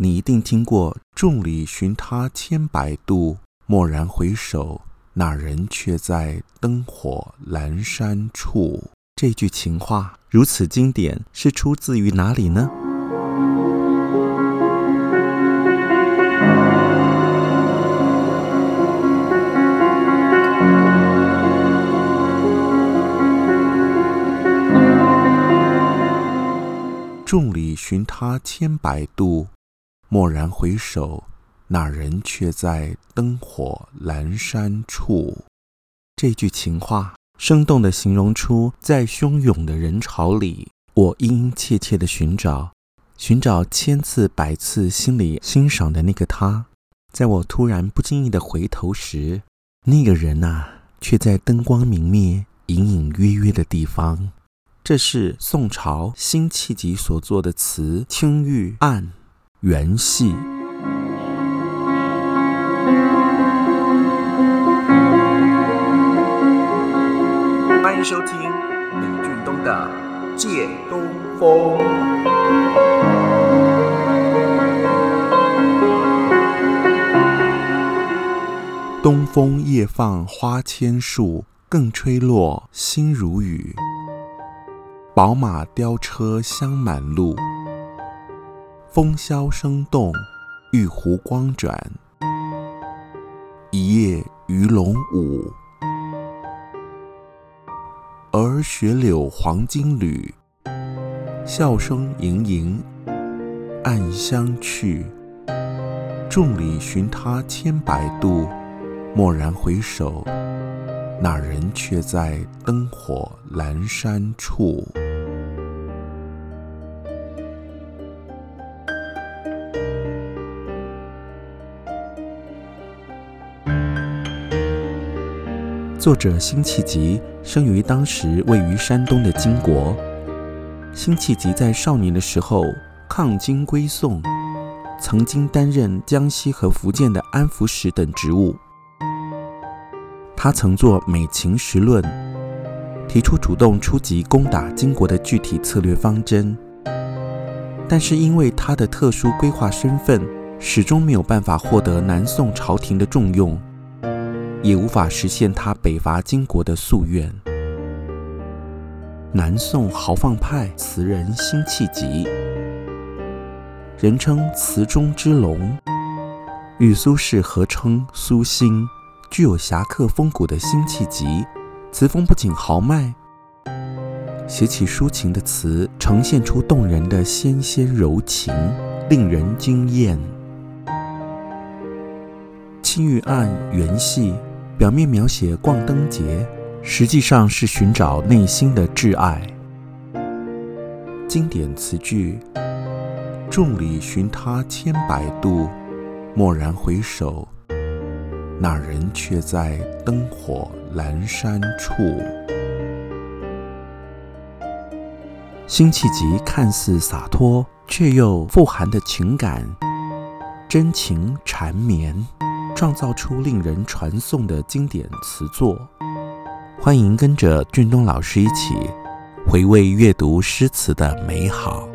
你一定听过“众里寻他千百度，蓦然回首，那人却在灯火阑珊处”这句情话如此经典，是出自于哪里呢？众里寻他千百度，蓦然回首，那人却在灯火阑珊处。这句情话生动地形容出在汹涌的人潮里，我殷殷切切地寻找，寻找千次百次心里欣赏的那个他。在我突然不经意的回头时，那个人啊，却在灯光明灭、隐隐约约的地方。这是宋朝辛弃疾所作的词《青玉案》元戏。欢迎收听李俊东的《借东风》。东风夜放花千树，更吹落，星如雨。宝马雕车香满路，风箫声动，玉壶光转。一夜鱼龙舞，儿雪柳黄金缕，笑声盈盈，暗香去。众里寻他千百度，蓦然回首，那人却在灯火阑珊处。作者辛弃疾生于当时位于山东的金国。辛弃疾在少年的时候抗金归宋，曾经担任江西和福建的安抚使等职务。他曾作《美琴时论》，提出主动出击攻打金国的具体策略方针。但是因为他的特殊规划身份，始终没有办法获得南宋朝廷的重用。也无法实现他北伐金国的夙愿。南宋豪放派词人辛弃疾，人称词中之龙，与苏轼合称苏辛。具有侠客风骨的辛弃疾，词风不仅豪迈，写起抒情的词，呈现出动人的纤纤柔情，令人惊艳。《青玉案》元戏。表面描写逛灯节，实际上是寻找内心的挚爱。经典词句：“众里寻他千百度，蓦然回首，那人却在灯火阑珊处。”辛弃疾看似洒脱，却又富含的情感，真情缠绵。创造出令人传颂的经典词作，欢迎跟着俊东老师一起回味阅读诗词的美好。